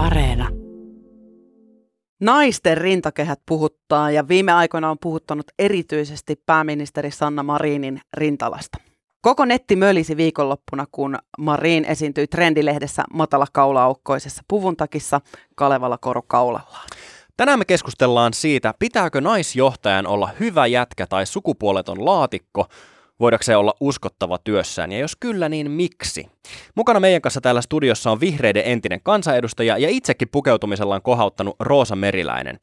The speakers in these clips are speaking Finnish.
Areena. Naisten rintakehät puhuttaa ja viime aikoina on puhuttanut erityisesti pääministeri Sanna Marinin rintalasta. Koko netti mölisi viikonloppuna, kun Marin esiintyi trendilehdessä matalakaulaukkoisessa puvuntakissa Kalevala korokaulallaan. Tänään me keskustellaan siitä, pitääkö naisjohtajan olla hyvä jätkä tai sukupuoleton laatikko, voidakseen olla uskottava työssään, ja jos kyllä, niin miksi? Mukana meidän kanssa täällä studiossa on vihreiden entinen kansanedustaja ja itsekin pukeutumisellaan kohauttanut Roosa Meriläinen.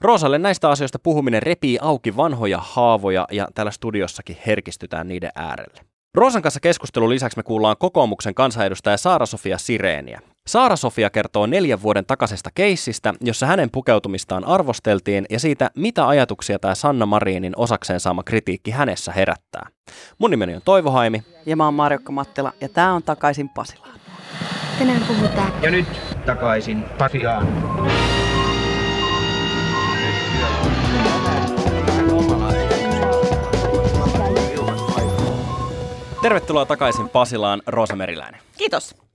Roosalle näistä asioista puhuminen repii auki vanhoja haavoja ja täällä studiossakin herkistytään niiden äärelle. Roosan kanssa keskustelun lisäksi me kuullaan kokoomuksen kansanedustaja Saara-Sofia Sireeniä. Saara-Sofia kertoo neljän vuoden takaisesta keissistä, jossa hänen pukeutumistaan arvosteltiin ja siitä, mitä ajatuksia tämä Sanna Marinin osakseen saama kritiikki hänessä herättää. Mun nimeni on Toivo Haimi. Ja mä oon Marjukka Mattila ja tää on Takaisin Pasilaan. Tänään puhutaan. Ja nyt takaisin Pasilaan. Tervetuloa takaisin Pasilaan, Roosa Meriläinen. Kiitos.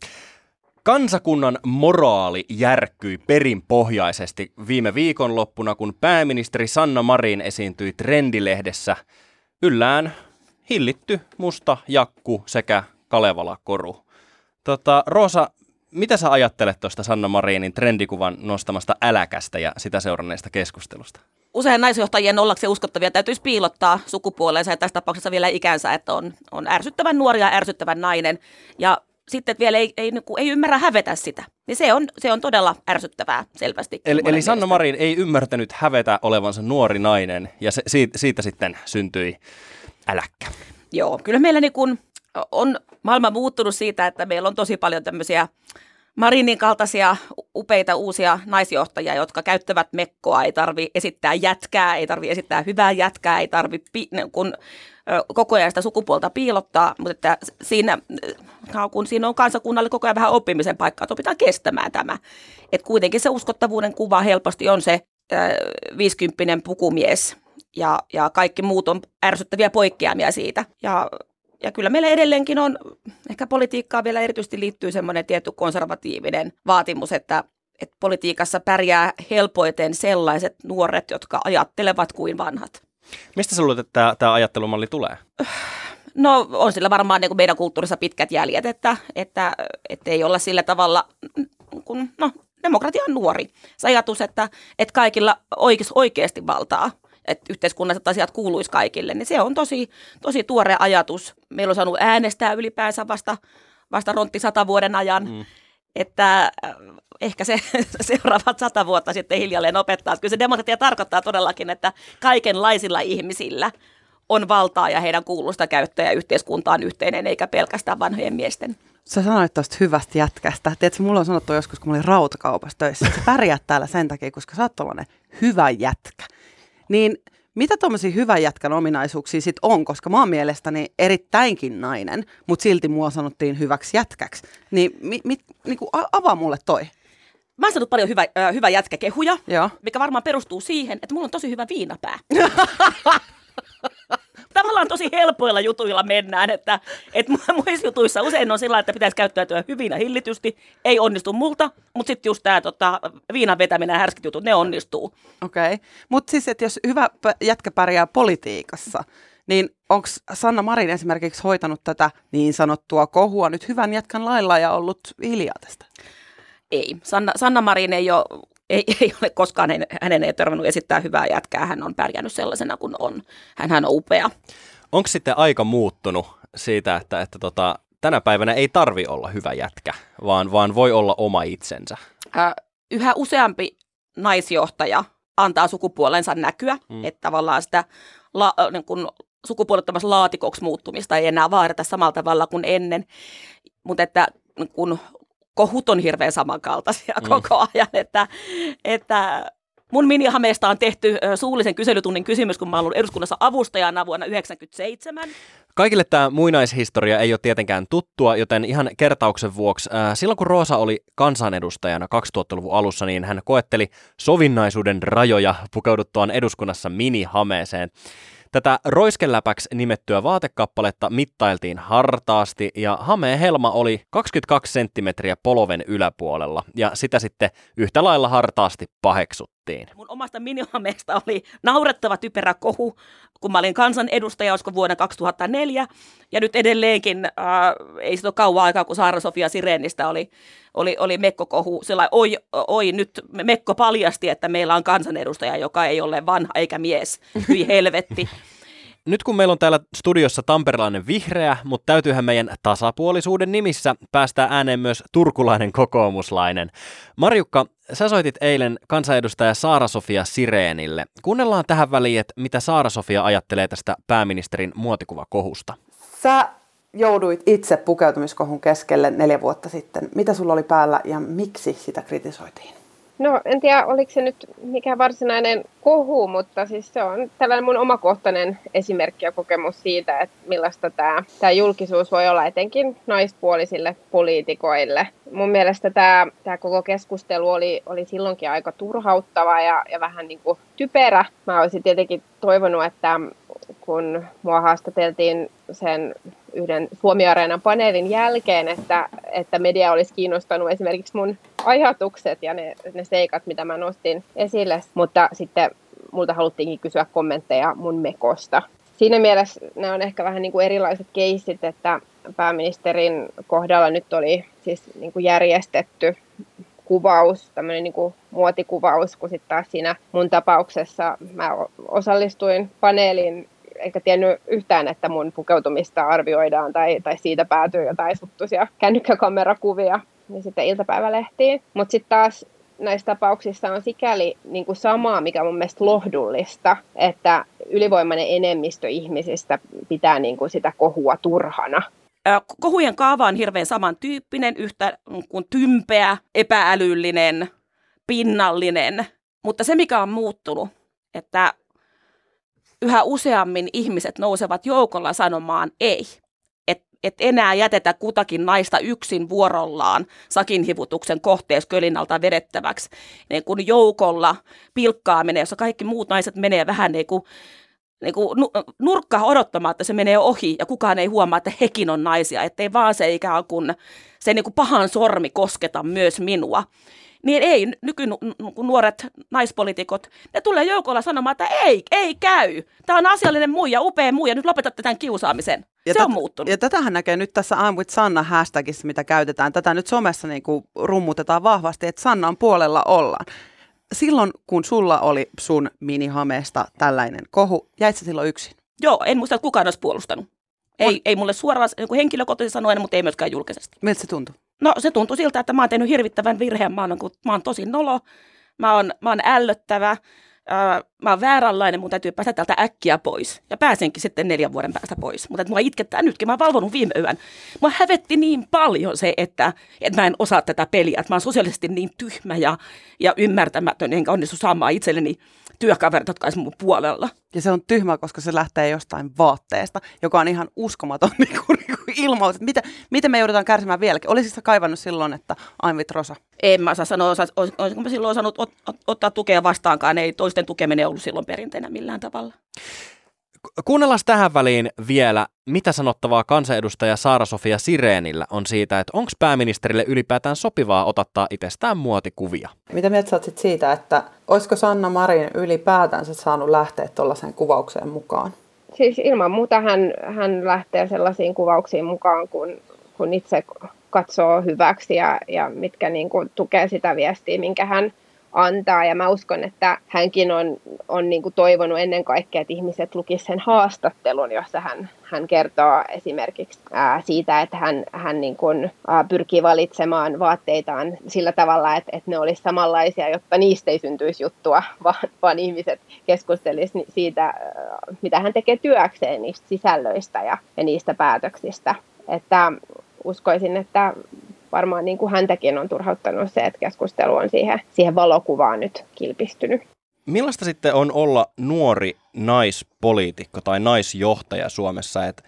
Kansakunnan moraali järkkyi perinpohjaisesti viime viikonloppuna, kun pääministeri Sanna Marin esiintyi Trendilehdessä yllään hillitty musta jakku sekä Kalevala koru. Tota, Roosa, mitä sä ajattelet tuosta Sanna Marinin trendikuvan nostamasta äläkästä ja sitä seuranneesta keskustelusta? Usein naisjohtajien ollakseen uskottavia täytyisi piilottaa sukupuolensa ja tässä tapauksessa vielä ikänsä, että on, on ärsyttävän nuori ja ärsyttävän nainen. Ja sitten vielä ei, ei, ei, ei ymmärrä hävetä sitä. Niin se on, se on todella ärsyttävää selvästi. Eli, eli Sanna Marin ei ymmärtänyt hävetä olevansa nuori nainen ja se, siitä, siitä sitten syntyi äläkkä. Joo, kyllä meillä niin kun on maailma muuttunut siitä, että meillä on tosi paljon tämmöisiä Marinin kaltaisia upeita uusia naisjohtajia, jotka käyttävät mekkoa, ei tarvi esittää jätkää, ei tarvi esittää hyvää jätkää, ei tarvi pi- kun koko ajan sitä sukupuolta piilottaa, mutta että siinä, kun siinä on kansakunnalle koko ajan vähän oppimisen paikkaa, että opitaan kestämään tämä. Että kuitenkin se uskottavuuden kuva helposti on se viisikymppinen pukumies ja, ja kaikki muut on ärsyttäviä poikkeamia siitä. Ja ja kyllä meillä edelleenkin on, ehkä politiikkaa vielä erityisesti liittyy semmoinen tietty konservatiivinen vaatimus, että, että politiikassa pärjää helpoiten sellaiset nuoret, jotka ajattelevat kuin vanhat. Mistä sä luulet, että tämä ajattelumalli tulee? No on sillä varmaan niin kuin meidän kulttuurissa pitkät jäljet, että, että, että ei olla sillä tavalla, kun, no demokratia on nuori. Se ajatus, että, että kaikilla oikeasti, oikeasti valtaa että yhteiskunnalliset asiat kuuluisi kaikille, niin se on tosi, tosi tuore ajatus. Meillä on saanut äänestää ylipäänsä vasta, vasta rontti sata vuoden ajan, mm. että äh, ehkä se seuraavat sata vuotta sitten hiljalleen opettaa. Että kyllä se demokratia tarkoittaa todellakin, että kaikenlaisilla ihmisillä on valtaa ja heidän kuulusta käyttöä yhteiskuntaan yhteinen, eikä pelkästään vanhojen miesten. Sä sanoit tuosta hyvästä jätkästä. Tiedätkö, mulla on sanottu joskus, kun mä olin rautakaupassa töissä, että sä pärjät täällä sen takia, koska sä oot hyvä jätkä. Niin mitä tuommoisia hyvän jätkän ominaisuuksia sitten on, koska mä oon mielestäni erittäinkin nainen, mutta silti mua sanottiin hyväksi jätkäksi. Niin mi, mi, niinku avaa mulle toi. Mä oon saanut paljon hyvä, äh, hyvä jätkäkehuja, Joo. mikä varmaan perustuu siihen, että mulla on tosi hyvä viinapää. tavallaan tosi helpoilla jutuilla mennään, että, että muissa jutuissa usein on sillä että pitäisi käyttäytyä hyvin ja hillitysti, ei onnistu multa, mutta sitten just tämä tota, viinan vetäminen ja härskit jutut, ne onnistuu. Okei, okay. mutta siis, että jos hyvä jätkä pärjää politiikassa, niin onko Sanna Marin esimerkiksi hoitanut tätä niin sanottua kohua nyt hyvän jätkän lailla ja ollut hiljaa tästä? Ei. Sanna, Sanna Marin ei ole ei, ei ole koskaan hänen ei törmännyt esittää hyvää jätkää. Hän on pärjännyt sellaisena kuin on. Hän on upea. Onko sitten aika muuttunut siitä, että, että tota, tänä päivänä ei tarvi olla hyvä jätkä, vaan, vaan voi olla oma itsensä? Äh, yhä useampi naisjohtaja antaa sukupuolensa näkyä, mm. että tavallaan sitä la, niin kun sukupuolettomassa laatikoksi muuttumista ei enää vaadita samalla tavalla kuin ennen. Mutta että kun kohut on hirveän samankaltaisia mm. koko ajan, että, että Mun minihameesta on tehty suullisen kyselytunnin kysymys, kun mä olen ollut eduskunnassa avustajana vuonna 1997. Kaikille tämä muinaishistoria ei ole tietenkään tuttua, joten ihan kertauksen vuoksi. Silloin kun Roosa oli kansanedustajana 2000-luvun alussa, niin hän koetteli sovinnaisuuden rajoja pukeuduttuaan eduskunnassa minihameeseen. Tätä roiskeläpäksi nimettyä vaatekappaletta mittailtiin hartaasti ja hameen helma oli 22 senttimetriä poloven yläpuolella ja sitä sitten yhtä lailla hartaasti paheksuttiin. Mun omasta minihameesta oli naurettava typerä kohu, kun mä olin kansanedustaja, olisiko vuonna 2004. Ja nyt edelleenkin, äh, ei sitä ole kauan aikaa, kun Saara-Sofia Sirenistä oli, oli, oli Mekko-kohu. Sillä oi, oi, nyt Mekko paljasti, että meillä on kansanedustaja, joka ei ole vanha eikä mies. Hyi helvetti. Nyt kun meillä on täällä studiossa tamperelainen vihreä, mutta täytyyhän meidän tasapuolisuuden nimissä päästä ääneen myös turkulainen kokoomuslainen. Marjukka, sä soitit eilen kansanedustaja Saara-Sofia Sireenille. Kuunnellaan tähän väliin, että mitä Saara-Sofia ajattelee tästä pääministerin muotikuvakohusta. Sä jouduit itse pukeutumiskohun keskelle neljä vuotta sitten. Mitä sulla oli päällä ja miksi sitä kritisoitiin? No en tiedä, oliko se nyt mikä varsinainen kohu, mutta siis se on tällainen mun omakohtainen esimerkki ja kokemus siitä, että millaista tämä, tämä julkisuus voi olla etenkin naispuolisille poliitikoille. Mun mielestä tämä, tämä koko keskustelu oli, oli silloinkin aika turhauttava ja, ja vähän niin kuin typerä. Mä olisin tietenkin toivonut, että kun mua haastateltiin sen yhden Suomi-areenan paneelin jälkeen, että, että media olisi kiinnostanut esimerkiksi mun ajatukset ja ne, ne seikat, mitä mä nostin esille, mutta sitten multa haluttiinkin kysyä kommentteja mun mekosta. Siinä mielessä ne on ehkä vähän niin kuin erilaiset keissit, että pääministerin kohdalla nyt oli siis niin kuin järjestetty kuvaus, tämmöinen niin kuin muotikuvaus, kun sitten taas siinä mun tapauksessa mä osallistuin paneeliin enkä tiennyt yhtään, että mun pukeutumista arvioidaan tai, tai siitä päätyy jotain suttuisia kännykkäkamerakuvia niin sitten iltapäivälehtiin. Mutta sitten taas näissä tapauksissa on sikäli niin kuin samaa, mikä on mun mielestä lohdullista, että ylivoimainen enemmistö ihmisistä pitää niin kuin sitä kohua turhana. Kohujen kaava on hirveän samantyyppinen, yhtä kuin tympeä, epäälyllinen, pinnallinen. Mutta se, mikä on muuttunut, että yhä useammin ihmiset nousevat joukolla sanomaan ei. Et enää jätetä kutakin naista yksin vuorollaan sakinhivutuksen kohteessa kölinalta vedettäväksi. Niin kun joukolla pilkkaaminen, jossa kaikki muut naiset menee vähän niin kuin niin kuin nurkka odottamaan, että se menee ohi ja kukaan ei huomaa, että hekin on naisia, ettei vaan se ikään kuin se niin kuin pahan sormi kosketa myös minua niin ei nykynuoret naispolitiikot, ne tulee joukolla sanomaan, että ei, ei käy. Tämä on asiallinen muija, upea muija, nyt lopetatte tämän kiusaamisen. Ja se tätä, on muuttunut. Ja tätähän näkee nyt tässä I'm with Sanna hashtagissa, mitä käytetään. Tätä nyt somessa niin kuin rummutetaan vahvasti, että Sannan puolella ollaan. Silloin, kun sulla oli sun minihameesta tällainen kohu, jäit sä silloin yksin? Joo, en muista, että kukaan olisi puolustanut. Ei, ei mulle suoraan niin henkilökohtaisesti sanoen, mutta ei myöskään julkisesti. Miltä se tuntui? No se tuntui siltä, että mä oon tehnyt hirvittävän virheen. Mä oon, mä oon tosi nolo, mä oon, mä oon ällöttävä, mä oon vääränlainen, mun täytyy päästä täältä äkkiä pois. Ja pääsenkin sitten neljän vuoden päästä pois. Mutta mua itkettää nytkin, mä oon valvonut viime yön. Mua hävetti niin paljon se, että, että mä en osaa tätä peliä. Että mä oon sosiaalisesti niin tyhmä ja, ja ymmärtämätön, enkä onnistu saamaan itselleni työkaverit, jotka mun puolella. Ja se on tyhmä, koska se lähtee jostain vaatteesta, joka on ihan uskomaton niin kuin, niin kuin ilmaus. Että mitä, miten me joudutaan kärsimään vieläkin? Olisitko sä kaivannut silloin, että I'm with Rosa? En mä saa sanoa, olisiko mä silloin osannut ot, ot, ottaa tukea vastaankaan. Ei toisten tukeminen ollut silloin perinteenä millään tavalla. Kuunnellaan tähän väliin vielä, mitä sanottavaa kansanedustaja Saara-Sofia Sireenillä on siitä, että onko pääministerille ylipäätään sopivaa otattaa itsestään muotikuvia. Mitä mieltä sä sit siitä, että olisiko Sanna Marin ylipäätänsä saanut lähteä tuollaiseen kuvaukseen mukaan? Siis ilman muuta hän, hän lähtee sellaisiin kuvauksiin mukaan, kun, kun itse katsoo hyväksi ja, ja mitkä niin kuin, tukee sitä viestiä, minkä hän antaa. Ja mä uskon, että hänkin on, on niin kuin toivonut ennen kaikkea, että ihmiset lukisivat sen haastattelun, jossa hän, hän kertoo esimerkiksi ää, siitä, että hän, hän niin kuin, ää, pyrkii valitsemaan vaatteitaan sillä tavalla, että, että ne olisi samanlaisia, jotta niistä ei syntyisi juttua, vaan, vaan ihmiset keskustelisivat siitä, ää, mitä hän tekee työkseen niistä sisällöistä ja, ja niistä päätöksistä. Että uskoisin, että varmaan niin kuin häntäkin on turhauttanut se, että keskustelu on siihen, siihen valokuvaan nyt kilpistynyt. Millaista sitten on olla nuori naispoliitikko tai naisjohtaja Suomessa, että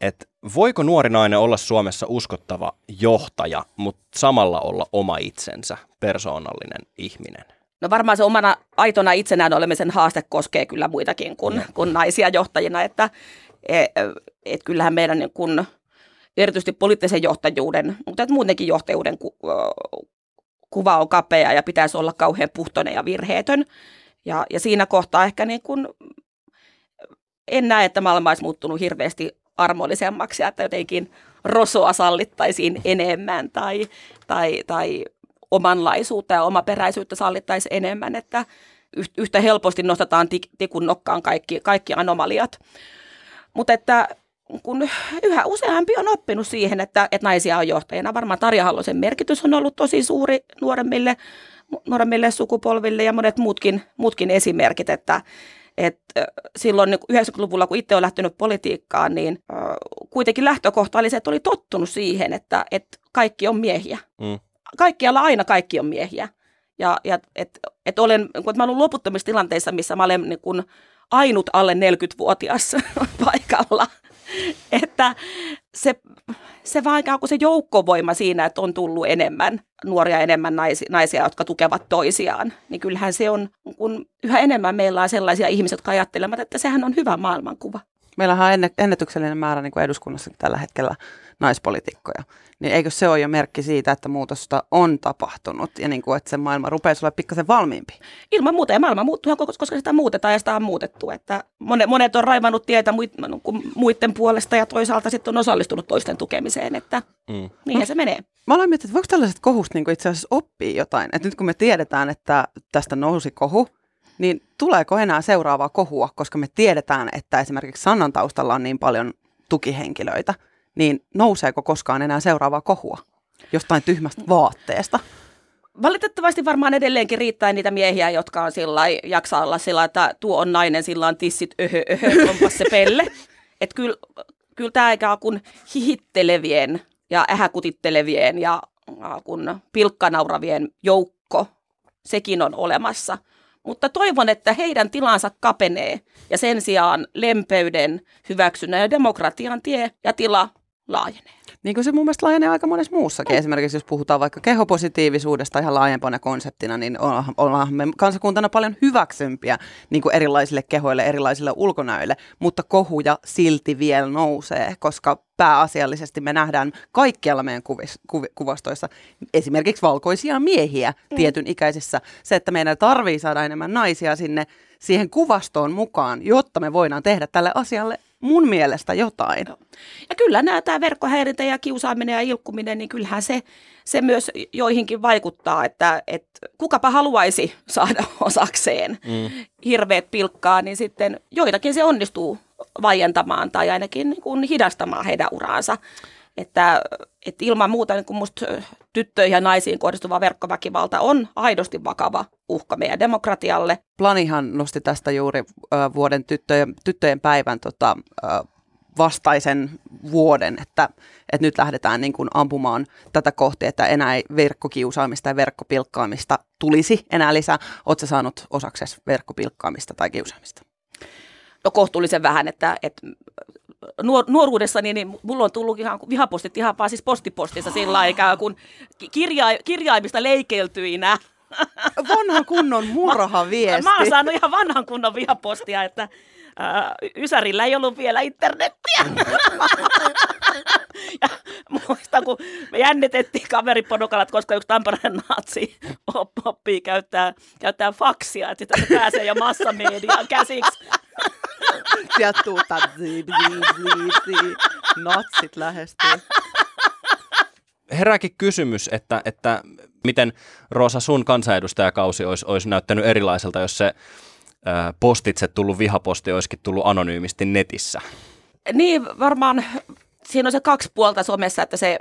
et voiko nuori nainen olla Suomessa uskottava johtaja, mutta samalla olla oma itsensä, persoonallinen ihminen? No varmaan se omana aitona itsenään olemisen haaste koskee kyllä muitakin kuin, kuin naisia johtajina, että et, et kyllähän meidän niin kun, erityisesti poliittisen johtajuuden, mutta muutenkin johtajuuden ku, kuva on kapea ja pitäisi olla kauhean puhtoinen ja virheetön. Ja, ja siinä kohtaa ehkä niin kun, en näe, että maailma olisi muuttunut hirveästi armollisemmaksi että jotenkin rosoa sallittaisiin enemmän tai, tai, tai omanlaisuutta ja omaperäisyyttä sallittaisiin enemmän, että yhtä helposti nostetaan tikun nokkaan kaikki, kaikki anomaliat. Mutta että kun yhä useampi on oppinut siihen, että, että naisia on johtajana. Varmaan Tarja Hallosen merkitys on ollut tosi suuri nuoremmille, nuoremmille sukupolville ja monet muutkin, muutkin esimerkit, että, että silloin 90-luvulla, niin kun itse olen lähtenyt politiikkaan, niin kuitenkin lähtökohta oli se, että oli tottunut siihen, että, että kaikki on miehiä. Mm. Kaikkialla aina kaikki on miehiä. Ja, ja että et olen, kun mä olen loputtomissa tilanteissa, missä mä olen niin kun ainut alle 40-vuotias paikalla. että se, se vaan ikään kuin se joukkovoima siinä, että on tullut enemmän nuoria, enemmän naisia, naisia, jotka tukevat toisiaan, niin kyllähän se on, kun yhä enemmän meillä on sellaisia ihmisiä, jotka ajattelevat, että sehän on hyvä maailmankuva. Meillähän on ennätyksellinen määrä niin kuin eduskunnassa tällä hetkellä naispolitiikkoja. Niin eikö se ole jo merkki siitä, että muutosta on tapahtunut ja niin kuin, että se maailma rupeaa olla pikkasen valmiimpi? Ilman muuta. Ja maailma muuttuu, koska sitä muutetaan ja sitä on muutettu. Että monet, monet on raivannut tietä muiden puolesta ja toisaalta sitten on osallistunut toisten tukemiseen. Että mm. niinhän no, se menee. Mä olen miettinyt, että voiko tällaiset kohust niin itse asiassa oppia jotain? Että nyt kun me tiedetään, että tästä nousi kohu, niin tuleeko enää seuraavaa kohua, koska me tiedetään, että esimerkiksi Sannan taustalla on niin paljon tukihenkilöitä, niin nouseeko koskaan enää seuraavaa kohua jostain tyhmästä vaatteesta? Valitettavasti varmaan edelleenkin riittää niitä miehiä, jotka on sillä jaksaa olla sillä että tuo on nainen, sillä on tissit, öhö, öhö, onpas se pelle. Että kyllä, kyllä tämä ikään kuin hihittelevien ja ähäkutittelevien ja kun pilkkanauravien joukko, sekin on olemassa – mutta toivon, että heidän tilansa kapenee ja sen sijaan lempeyden, hyväksynnän ja demokratian tie ja tila laajenee. Niin kuin se mun mielestä laajenee aika monessa muussakin. Mm. Esimerkiksi jos puhutaan vaikka kehopositiivisuudesta ihan laajempana konseptina, niin ollaan me kansakuntana paljon hyväksympiä niin kuin erilaisille kehoille, erilaisille ulkonäöille, mutta kohuja silti vielä nousee, koska pääasiallisesti me nähdään kaikkialla meidän kuvis, kuv, kuvastoissa esimerkiksi valkoisia miehiä mm. tietyn ikäisissä. Se, että meidän tarvii saada enemmän naisia sinne siihen kuvastoon mukaan, jotta me voidaan tehdä tälle asialle mun mielestä jotain. Ja kyllä nämä tämä verkkohäirintä ja kiusaaminen ja ilkkuminen, niin kyllähän se, se myös joihinkin vaikuttaa, että, että kukapa haluaisi saada osakseen mm. hirveät pilkkaa, niin sitten joitakin se onnistuu vaientamaan tai ainakin niin kuin hidastamaan heidän uraansa. Että, että ilman muuta niin kuin musta tyttöihin ja naisiin kohdistuva verkkoväkivalta on aidosti vakava uhka meidän demokratialle. Planihan nosti tästä juuri äh, vuoden tyttöjen, tyttöjen päivän tota, äh, vastaisen vuoden, että, että nyt lähdetään niin kuin ampumaan tätä kohti, että enää ei verkkokiusaamista ja verkkopilkkaamista tulisi enää lisää. Oletko saanut osaksesi verkkopilkkaamista tai kiusaamista? No kohtuullisen vähän, että, että nuor- nuoruudessani niin mulla on tullut ihan vihapostit ihan vaan siis postipostissa sillä aikaa, kun kirja- kirjaimista leikeltyinä. Vanhan kunnon murhaviesti. Mä, mä oon saanut ihan vanhan kunnon vihapostia, että äh, Ysärillä ei ollut vielä internettiä. ja muistan, kun me jännitettiin kaveriporukalla, koska yksi Tampereen natsi oppii käyttää, käyttää faksia, että se pääsee jo massamediaan käsiksi. Sieltä tuutaan, ziip, ziip, ziip, ziip. Natsit lähestyy. Herääkin kysymys, että, että miten Rosa sun kansanedustajakausi olisi, olisi näyttänyt erilaiselta, jos se postitse tullut vihaposti olisikin tullut anonyymisti netissä? Niin, varmaan siinä on se kaksi puolta somessa, että se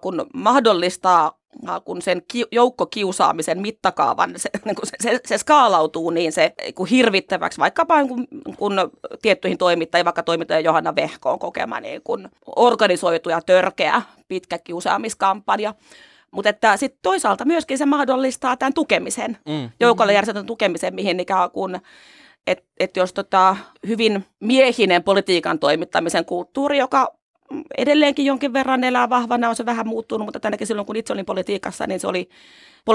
kun mahdollistaa kun sen ki- joukkokiusaamisen mittakaavan, se, niin kun se, se, se skaalautuu niin se kun hirvittäväksi, vaikkapa kun, kun tiettyihin toimittajiin, vaikka toimittaja Johanna Vehkoon kokema niin kun organisoitu ja törkeä pitkä kiusaamiskampanja. Mutta että sitten toisaalta myöskin se mahdollistaa tämän tukemisen, mm. joukolle järjestetyn tukemisen, mihin ikään kuin että et jos tota, hyvin miehinen politiikan toimittamisen kulttuuri, joka edelleenkin jonkin verran elää vahvana, on se vähän muuttunut, mutta tänäkin silloin kun itse olin politiikassa, niin se oli,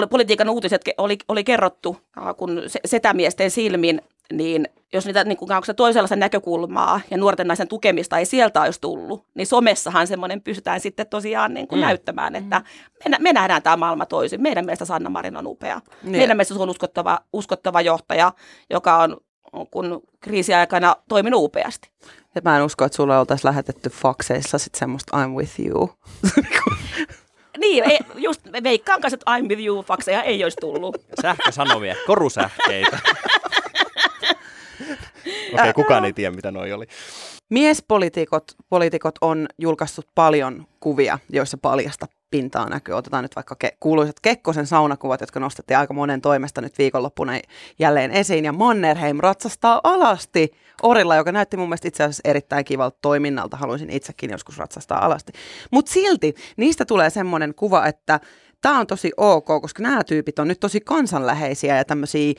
politiikan uutiset oli, oli kerrottu, kun setämiesten silmin niin jos niitä niin kuin, toisenlaista näkökulmaa ja nuorten naisen tukemista ei sieltä olisi tullut, niin somessahan semmoinen pystytään sitten tosiaan niin kuin mm. näyttämään, että me, me nähdään tämä maailma toisin. Meidän mielestä Sanna Marin on upea. Niin. Meidän mielestä se on uskottava, uskottava johtaja, joka on kun kriisiaikana toiminut upeasti. Ja mä en usko, että sulla oltaisiin lähetetty fakseissa sitten semmoista I'm with you. niin, ei, just veikkaan kanssa, että I'm with you fakseja ei olisi tullut. Sähkösanomia, korusähkeitä. Okei, okay, kukaan ei tiedä, mitä noi oli. Miespoliitikot poliitikot on julkaissut paljon kuvia, joissa paljasta pintaa näkyy. Otetaan nyt vaikka ke- kuuluisat Kekkosen saunakuvat, jotka nostettiin aika monen toimesta nyt viikonloppuna jälleen esiin. Ja Mannerheim ratsastaa alasti orilla, joka näytti mun mielestä itse asiassa erittäin kivalta toiminnalta. Haluaisin itsekin joskus ratsastaa alasti. Mutta silti niistä tulee semmoinen kuva, että tämä on tosi ok, koska nämä tyypit on nyt tosi kansanläheisiä ja tämmöisiä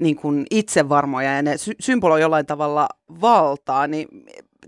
niin kuin itsevarmoja ja ne sy- symboloi jollain tavalla valtaa, niin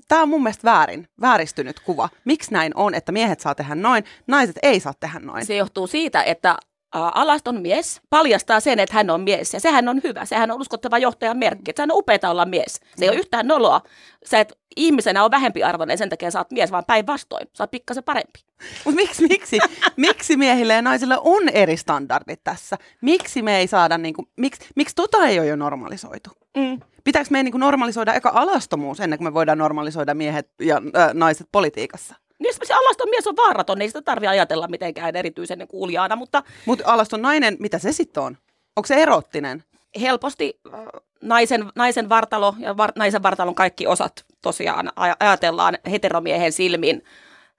tämä on mun mielestä väärin, vääristynyt kuva. Miksi näin on, että miehet saa tehdä noin, naiset ei saa tehdä noin? Se johtuu siitä, että alaston mies paljastaa sen, että hän on mies. Ja sehän on hyvä. Sehän on uskottava johtajan merkki. Sehän on upeaa olla mies. Se ei ole yhtään noloa. Sä et ihmisenä ole vähempi arvoinen sen takia sä oot mies, vaan päinvastoin. Sä oot pikkasen parempi. Mutta miksi, miksi, miksi miehille ja naisille on eri standardit tässä? Miksi me ei saada, niinku, miksi, miksi tota ei ole jo normalisoitu? Mm. Pitääkö meidän niinku normalisoida eka alastomuus ennen kuin me voidaan normalisoida miehet ja äh, naiset politiikassa? Niin se alaston mies on vaaraton, ei sitä tarvitse ajatella mitenkään erityisen kuulijaana, mutta... Mutta alaston nainen, mitä se sitten on? Onko se erottinen? Helposti äh, naisen, naisen vartalo ja var, naisen vartalon kaikki osat tosiaan ajatellaan heteromiehen silmin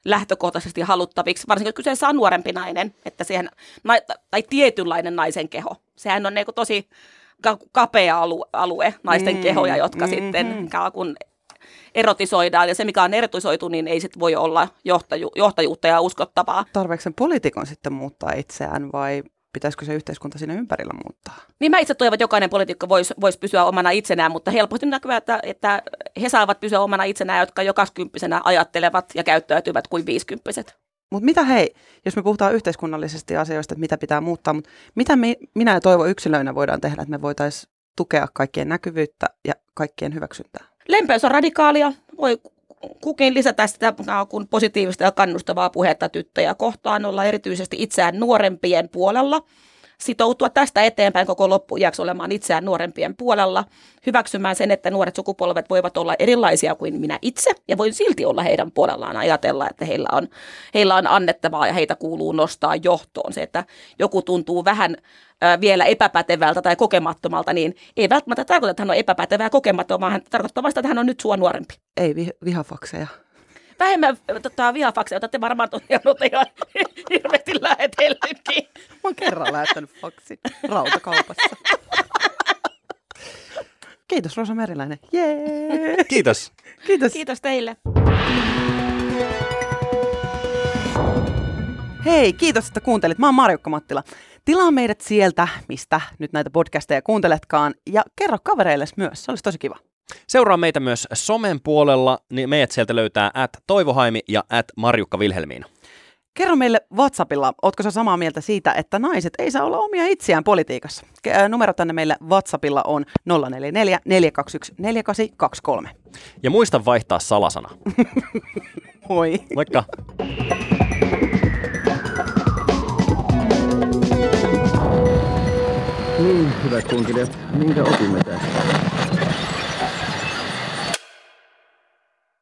lähtökohtaisesti haluttaviksi, varsinkin jos kyseessä on nuorempi nainen, että siihen, tai tietynlainen naisen keho. Sehän on niin tosi kapea alue, naisten mm, kehoja, jotka mm, sitten kun erotisoidaan, ja se mikä on erotisoitu, niin ei sitten voi olla johtaju, johtajuutta ja uskottavaa. Tarveeko sen poliitikon sitten muuttaa itseään vai pitäisikö se yhteiskunta siinä ympärillä muuttaa? Niin mä itse toivon, että jokainen poliitikko voisi vois pysyä omana itsenään, mutta helposti näkyy, että, että he saavat pysyä omana itsenään, jotka jo 20 ajattelevat ja käyttäytyvät kuin 50 mutta mitä hei, jos me puhutaan yhteiskunnallisesti asioista, että mitä pitää muuttaa, mutta mitä me, minä ja Toivo yksilöinä voidaan tehdä, että me voitaisiin tukea kaikkien näkyvyyttä ja kaikkien hyväksyntää? Lempeys on radikaalia. Voi kukin lisätä sitä kun positiivista ja kannustavaa puhetta tyttöjä kohtaan, olla erityisesti itseään nuorempien puolella – sitoutua tästä eteenpäin koko loppuiäksi olemaan itseään nuorempien puolella, hyväksymään sen, että nuoret sukupolvet voivat olla erilaisia kuin minä itse, ja voin silti olla heidän puolellaan ajatella, että heillä on, heillä on annettavaa ja heitä kuuluu nostaa johtoon. Se, että joku tuntuu vähän vielä epäpätevältä tai kokemattomalta, niin ei välttämättä tarkoita, että hän on epäpätevä ja kokematon, vaan hän tarkoittaa vasta, että hän on nyt sua nuorempi. Ei vi- vihafakseja vähemmän tota, vihafakseja, jota te varmaan tosiaan olette ihan hirveästi lähetellytkin. Mä oon kerran lähettänyt faksin rautakaupassa. Kiitos Rosa Meriläinen. Jee! Kiitos. Kiitos. Kiitos teille. Hei, kiitos, että kuuntelit. Mä oon Marjukka Mattila. Tilaa meidät sieltä, mistä nyt näitä podcasteja kuunteletkaan, ja kerro kavereille myös. Se olisi tosi kiva. Seuraa meitä myös somen puolella, niin meidät sieltä löytää at Toivohaimi ja at Marjukka Vilhelmiina. Kerro meille WhatsAppilla, ootko sä samaa mieltä siitä, että naiset ei saa olla omia itseään politiikassa? Numero tänne meille WhatsAppilla on 044 421 4823. Ja muista vaihtaa salasana. Moi. Moikka. Niin, hyvät kunkilijat, minkä opimme tästä?